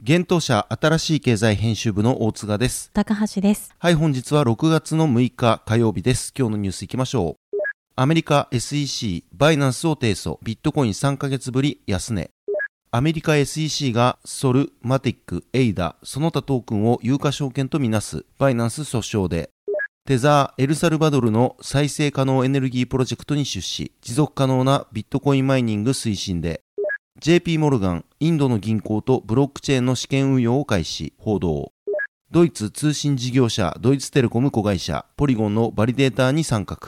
現当社新しい経済編集部の大塚です。高橋です。はい本日は6月の6日火曜日です。今日のニュースいきましょう。アメリカ SEC バイナンスを提訴。ビットコイン3ヶ月ぶり安値。アメリカ SEC が SOL、MATIC、ADA、その他トークンを有価証券とみなすバイナンス訴訟で。テザー・エルサルバドルの再生可能エネルギープロジェクトに出資、持続可能なビットコインマイニング推進で、JP モルガン、インドの銀行とブロックチェーンの試験運用を開始、報道。ドイツ通信事業者ドイツテレコム子会社ポリゴンのバリデーターに参画。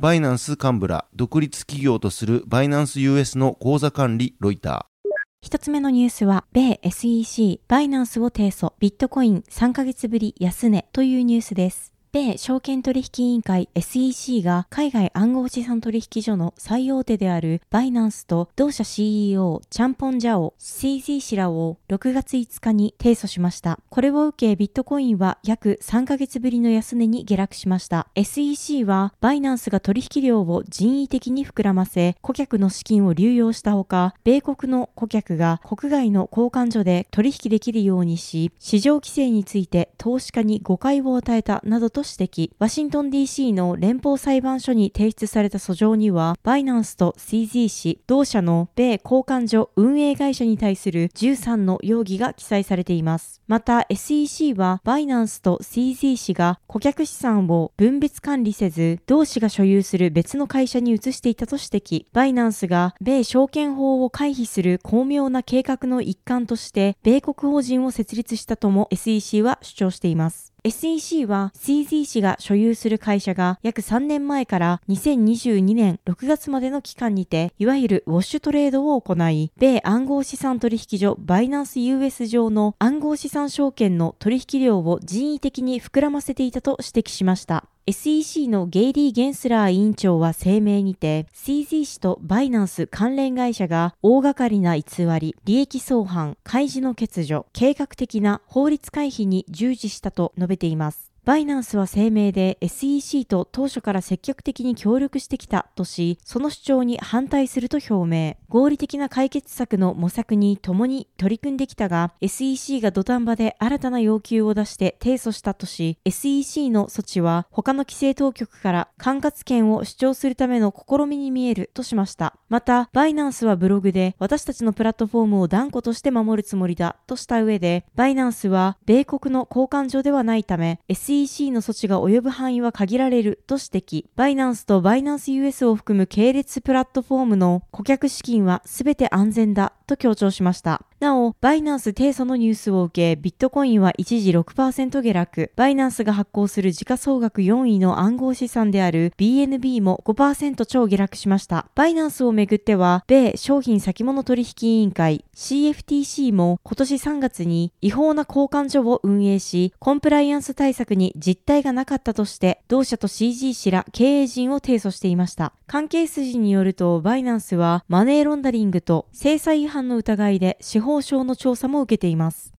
バイナンス幹部ら独立企業とするバイナンス US の口座管理ロイター。一つ目のニュースは、米 SEC バイナンスを提訴、ビットコイン3ヶ月ぶり安値というニュースです。米証券取引委員会 SEC が海外暗号資産取引所の最大手であるバイナンスと同社 CEO チャンポンジャオ CZ 氏らを6月5日に提訴しました。これを受けビットコインは約3ヶ月ぶりの安値に下落しました。SEC はバイナンスが取引量を人為的に膨らませ顧客の資金を流用したほか米国の顧客が国外の交換所で取引できるようにし市場規制について投資家に誤解を与えたなどと指摘、ワシントン DC の連邦裁判所に提出された訴状には、バイナンスと CZ 氏、同社の米交換所運営会社に対する13の容疑が記載されています。また SEC はバイナンスと CZ 氏が顧客資産を分別管理せず、同氏が所有する別の会社に移していたと指摘、バイナンスが米証券法を回避する巧妙な計画の一環として、米国法人を設立したとも SEC は主張しています。SEC は CZ 氏が所有する会社が約3年前から2022年6月までの期間にて、いわゆるウォッシュトレードを行い、米暗号資産取引所バイナンス US 上の暗号資産証券の取引量を人為的に膨らませていたと指摘しました。SEC のゲイリー・ゲンスラー委員長は声明にて、CZ 氏とバイナンス関連会社が大掛かりな偽り、利益相反、開示の欠如、計画的な法律回避に従事したと述べています。バイナンスは声明で SEC と当初から積極的に協力してきたとし、その主張に反対すると表明。合理的な解決策の模索に共に取り組んできたが、SEC が土壇場で新たな要求を出して提訴したとし、SEC の措置は他の規制当局から管轄権を主張するための試みに見えるとしました。また、バイナンスはブログで私たちのプラットフォームを断固として守るつもりだとした上で、バイナンスは米国の交換所ではないため、SEC SEC の措置が及ぶ範囲は限られると指摘。バイナンスとバイナンス US を含む系列プラットフォームの顧客資金は全て安全だと強調しました。なお、バイナンス提訴のニュースを受け、ビットコインは一時6%下落。バイナンスが発行する時価総額4位の暗号資産である BNB も5%超下落しました。バイナンスをめぐっては、米商品先物取引委員会 CFTC も今年3月に違法な交換所を運営し、コンプライアンス対策に実態がなかったとして、同社と CG 氏ら経営陣を提訴していました。関係筋によると、バイナンスはマネーロンダリングと制裁違反の疑いで司法省の調査も受けています。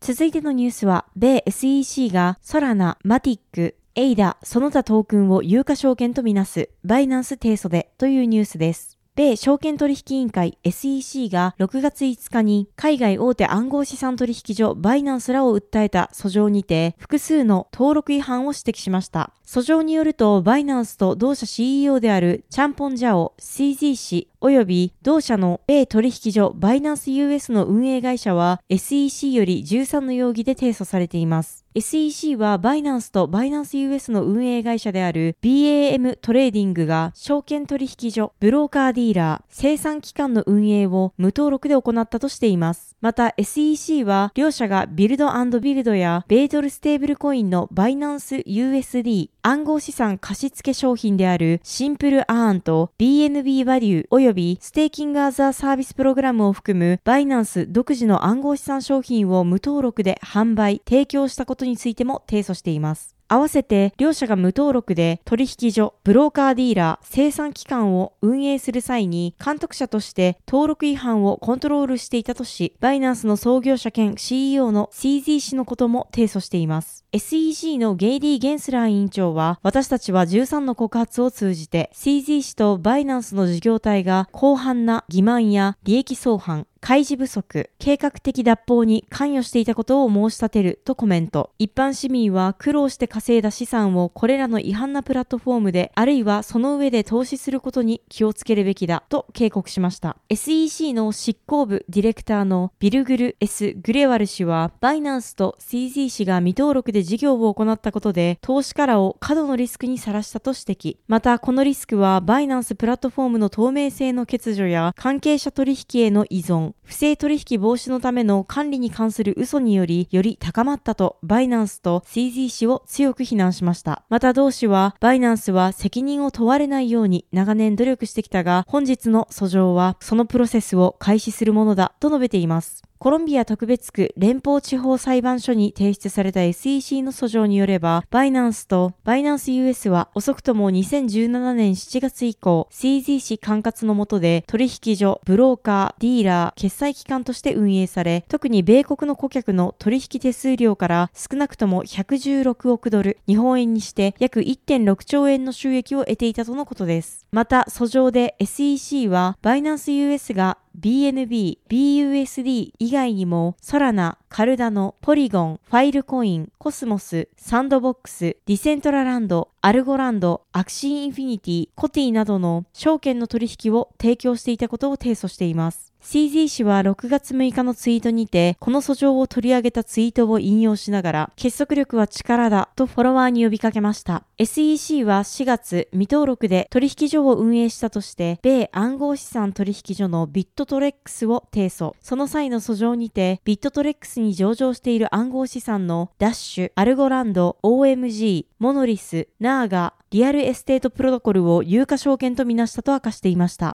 続いてのニュースは、米 SEC がソラナ、マティック、エイダ、その他トークンを有価証券とみなす、バイナンス提訴でというニュースです。米証券取引委員会 SEC が6月5日に海外大手暗号資産取引所バイナンスらを訴えた訴状にて複数の登録違反を指摘しました。訴状によるとバイナンスと同社 CEO であるチャンポンジャオ CZ 氏及び同社の米取引所バイナンス US の運営会社は SEC より13の容疑で提訴されています。SEC はバイナンスとバイナンス US の運営会社である BAM トレーディングが証券取引所、ブローカーディーラー、清算機関の運営を無登録で行ったとしています。また SEC は両社が Build Build や米ドルステーブルコインのバイナンス USD 暗号資産貸付商品である Simple Earn と BNB バリュー及ステーキングアザーサービスプログラムを含むバイナンス独自の暗号資産商品を無登録で販売、提供したことについても提訴しています。合わせて両社が無登録で取引所、ブローカーディーラー、清算機関を運営する際に監督者として登録違反をコントロールしていたとし、バイナンスの創業者兼 CEO の CZ 氏のことも提訴しています。SEC のゲイリー・ゲンスラー委員長は、私たちは13の告発を通じて CZ 氏とバイナンスの事業体が広範な欺瞞や利益相反、開示不足、計画的脱法に関与していたことを申し立てるとコメント。一般市民は苦労して稼いだ資産をこれらの違反なプラットフォームで、あるいはその上で投資することに気をつけるべきだと警告しました。SEC の執行部ディレクターのビルグル S. グレワル氏は、バイナンスと CZ 氏が未登録で事業を行ったことで、投資家らを過度のリスクにさらしたと指摘。また、このリスクは、バイナンスプラットフォームの透明性の欠如や関係者取引への依存、不正取引防止のための管理に関する嘘により、より高まったと、バイナンスと CZ 氏を強く非難しました。また同氏は、バイナンスは責任を問われないように長年努力してきたが、本日の訴状は、そのプロセスを開始するものだと述べています。コロンビア特別区連邦地方裁判所に提出された SEC の訴状によれば、バイナンスとバイナンス US は遅くとも2017年7月以降、CZ 管轄の下で取引所、ブローカー、ディーラー、決済機関として運営され、特に米国の顧客の取引手数料から少なくとも116億ドル、日本円にして約1.6兆円の収益を得ていたとのことです。また、訴状で SEC はバイナンス US が BNB、BUSD 以外にも、ソラナ、カルダノ、ポリゴン、ファイルコイン、コスモス、サンドボックス、ディセントラランド、アルゴランド、アクシーインフィニティ、コティなどの証券の取引を提供していたことを提訴しています。CZ 氏は6月6日のツイートにて、この訴状を取り上げたツイートを引用しながら、結束力は力だとフォロワーに呼びかけました。SEC は4月、未登録で取引所を運営したとして、米暗号資産取引所のビットトレックスを提訴。その際の訴状にて、ビットレックスに上場している暗号資産のダッシュ、アルゴランド、OMG、モノリス、ナーガ、リアルエステートプロトコルを有価証券とみなしたと明かしていました。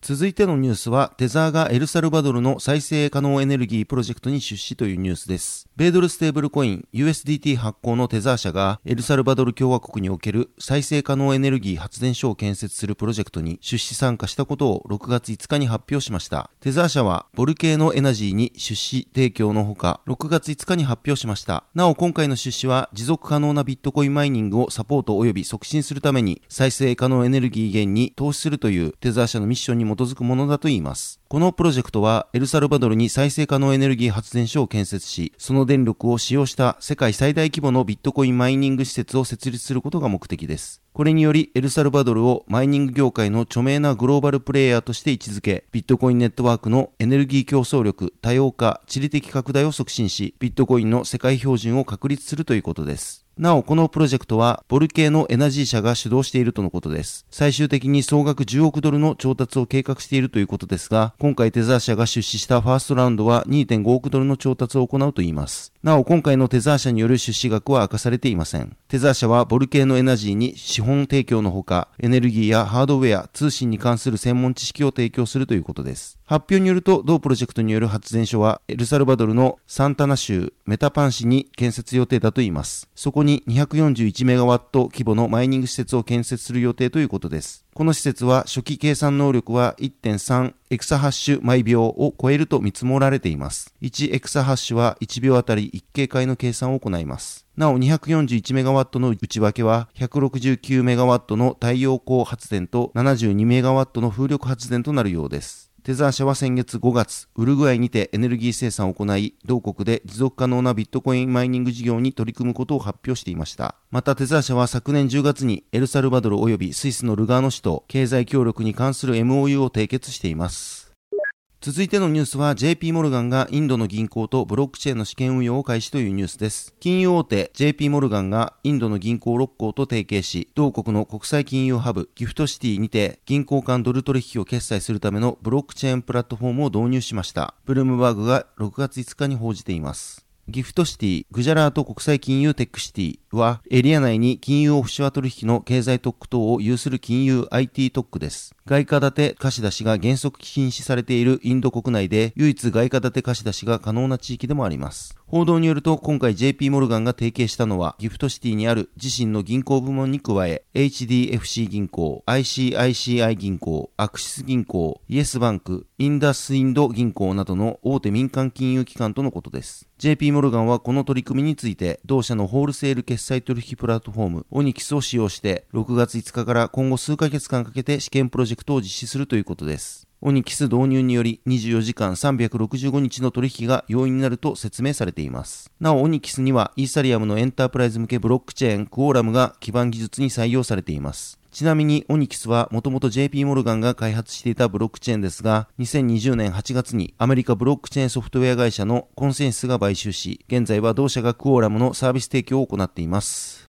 続いてのニュースは、テザーがエルサルバドルの再生可能エネルギープロジェクトに出資というニュースです。米ドルステーブルコイン USDT 発行のテザー社がエルサルバドル共和国における再生可能エネルギー発電所を建設するプロジェクトに出資参加したことを6月5日に発表しました。テザー社はボルケーノエナジーに出資提供のほか、6月5日に発表しました。なお今回の出資は持続可能なビットコインマイニングをサポート及び促進するために再生可能エネルギー源に投資するというテザー社のミッションに基づくものだと言います。このプロジェクトはエルサルバドルに再生可能エネルギー発電所を建設し、その電力を使用した世界最大規模のビットコインマイニング施設を設立することが目的です。これによりエルサルバドルをマイニング業界の著名なグローバルプレイヤーとして位置づけ、ビットコインネットワークのエネルギー競争力、多様化、地理的拡大を促進し、ビットコインの世界標準を確立するということです。なお、このプロジェクトは、ボル系のエナジー社が主導しているとのことです。最終的に総額10億ドルの調達を計画しているということですが、今回テザー社が出資したファーストラウンドは2.5億ドルの調達を行うといいます。なお、今回のテザー社による出資額は明かされていません。テザー社はボルケーノエナジーに資本提供のほか、エネルギーやハードウェア、通信に関する専門知識を提供するということです。発表によると、同プロジェクトによる発電所は、エルサルバドルのサンタナ州メタパン市に建設予定だといいます。そこに241メガワット規模のマイニング施設を建設する予定ということです。この施設は初期計算能力は1.3エクサハッシュ毎秒を超えると見積もられています。1エクサハッシュは1秒あたり1警戒の計算を行います。なお 241MW の内訳は 169MW の太陽光発電と 72MW の風力発電となるようです。テザー社は先月5月、ウルグアイにてエネルギー生産を行い、同国で持続可能なビットコインマイニング事業に取り組むことを発表していました。またテザー社は昨年10月にエルサルバドル及びスイスのルガーノ市と経済協力に関する MOU を締結しています。続いてのニュースは JP モルガンがインドの銀行とブロックチェーンの試験運用を開始というニュースです。金融大手 JP モルガンがインドの銀行6行と提携し、同国の国際金融ハブギフトシティにて銀行間ドル取引を決済するためのブロックチェーンプラットフォームを導入しました。ブルームバーグが6月5日に報じています。ギフトシティ、グジャラート国際金融テックシティは、エリア内に金融オフショア取引の経済特区等を有する金融 IT 特区です。外貨建て貸し出しが原則禁止されているインド国内で、唯一外貨建て貸し出しが可能な地域でもあります。報道によると、今回 JP モルガンが提携したのは、ギフトシティにある自身の銀行部門に加え、HDFC 銀行、ICICI 銀行、アクシス銀行、イエスバンク、インダスインド銀行などの大手民間金融機関とのことです。JP モルガンはこの取り組みについて、同社のホールセール決済取引プラットフォーム、オニキスを使用して、6月5日から今後数ヶ月間かけて試験プロジェクトを実施するということです。オニキス導入により24時間365日の取引が容易になると説明されています。なお、オニキスにはイーサリアムのエンタープライズ向けブロックチェーンクオーラムが基盤技術に採用されています。ちなみにオニキスはもともと JP モルガンが開発していたブロックチェーンですが、2020年8月にアメリカブロックチェーンソフトウェア会社のコンセンシスが買収し、現在は同社がクオーラムのサービス提供を行っています。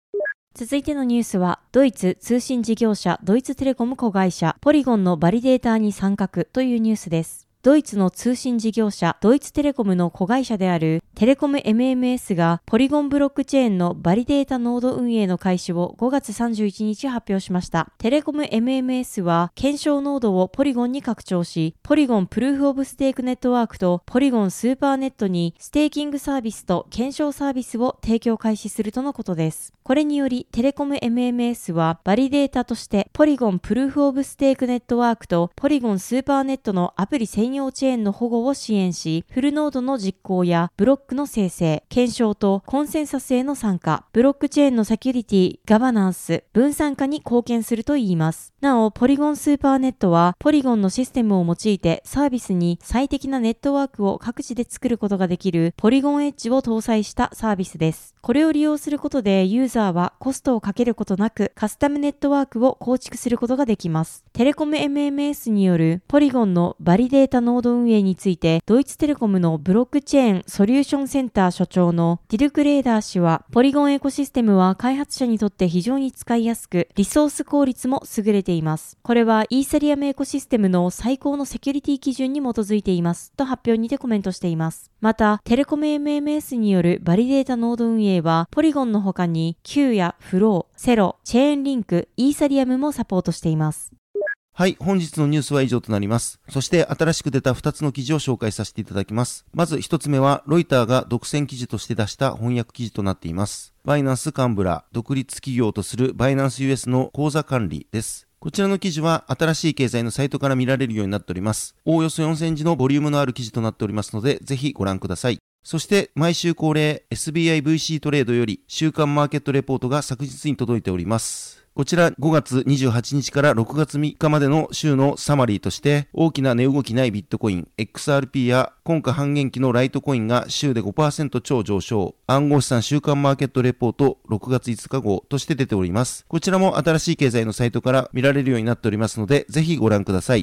続いてのニュースは、ドイツ通信事業者ドイツテレコム子会社ポリゴンのバリデーターに参画というニュースです。ドイツの通信事業者ドイツテレコムの子会社であるテレコム MMS がポリゴンブロックチェーンのバリデータノード運営の開始を5月31日発表しました。テレコム MMS は検証ノードをポリゴンに拡張し、ポリゴンプルーフオブステークネットワークとポリゴンスーパーネットにステーキングサービスと検証サービスを提供開始するとのことです。これによりテレコム MMS はバリデータとしてポリゴンプルーフオブステークネットワークとポリゴンスーパーネットのアプリ専用チェーンの保護を支援し、フルノードの実行やブロックの生成、検証とコンセンサスへの参加、ブロックチェーンのセキュリティ、ガバナンス、分散化に貢献するといいます。なお、ポリゴンスーパーネットは、ポリゴンのシステムを用いてサービスに最適なネットワークを各自で作ることができるポリゴンエッジを搭載したサービスです。これを利用することでユーザーはコストをかけることなくカスタムネットワークを構築することができます。テレコム MMS によるポリゴンのバリデータノード運営についてドイツテレコムのブロックチェーンソリューションセンター所長のディルク・レーダー氏はポリゴンエコシステムは開発者にとって非常に使いやすくリソース効率も優れています。これはイーサリアムエコシステムの最高のセキュリティ基準に基づいていますと発表にてコメントしています。また、テレコム MMS によるバリデータノード運営はポリゴンの他に Q やフロー、セロ、チェーンリンク、イーサリアムもサポートしています。はい、本日のニュースは以上となります。そして新しく出た2つの記事を紹介させていただきます。まず1つ目は、ロイターが独占記事として出した翻訳記事となっています。バイナンスカンブラ、独立企業とするバイナンス US の口座管理です。こちらの記事は新しい経済のサイトから見られるようになっております。おおよそ4000字のボリュームのある記事となっておりますので、ぜひご覧ください。そして毎週恒例 SBIVC トレードより週間マーケットレポートが昨日に届いております。こちら5月28日から6月3日までの週のサマリーとして大きな値動きないビットコイン XRP や今夏半減期のライトコインが週で5%超上昇暗号資産週間マーケットレポート6月5日号として出ております。こちらも新しい経済のサイトから見られるようになっておりますのでぜひご覧ください。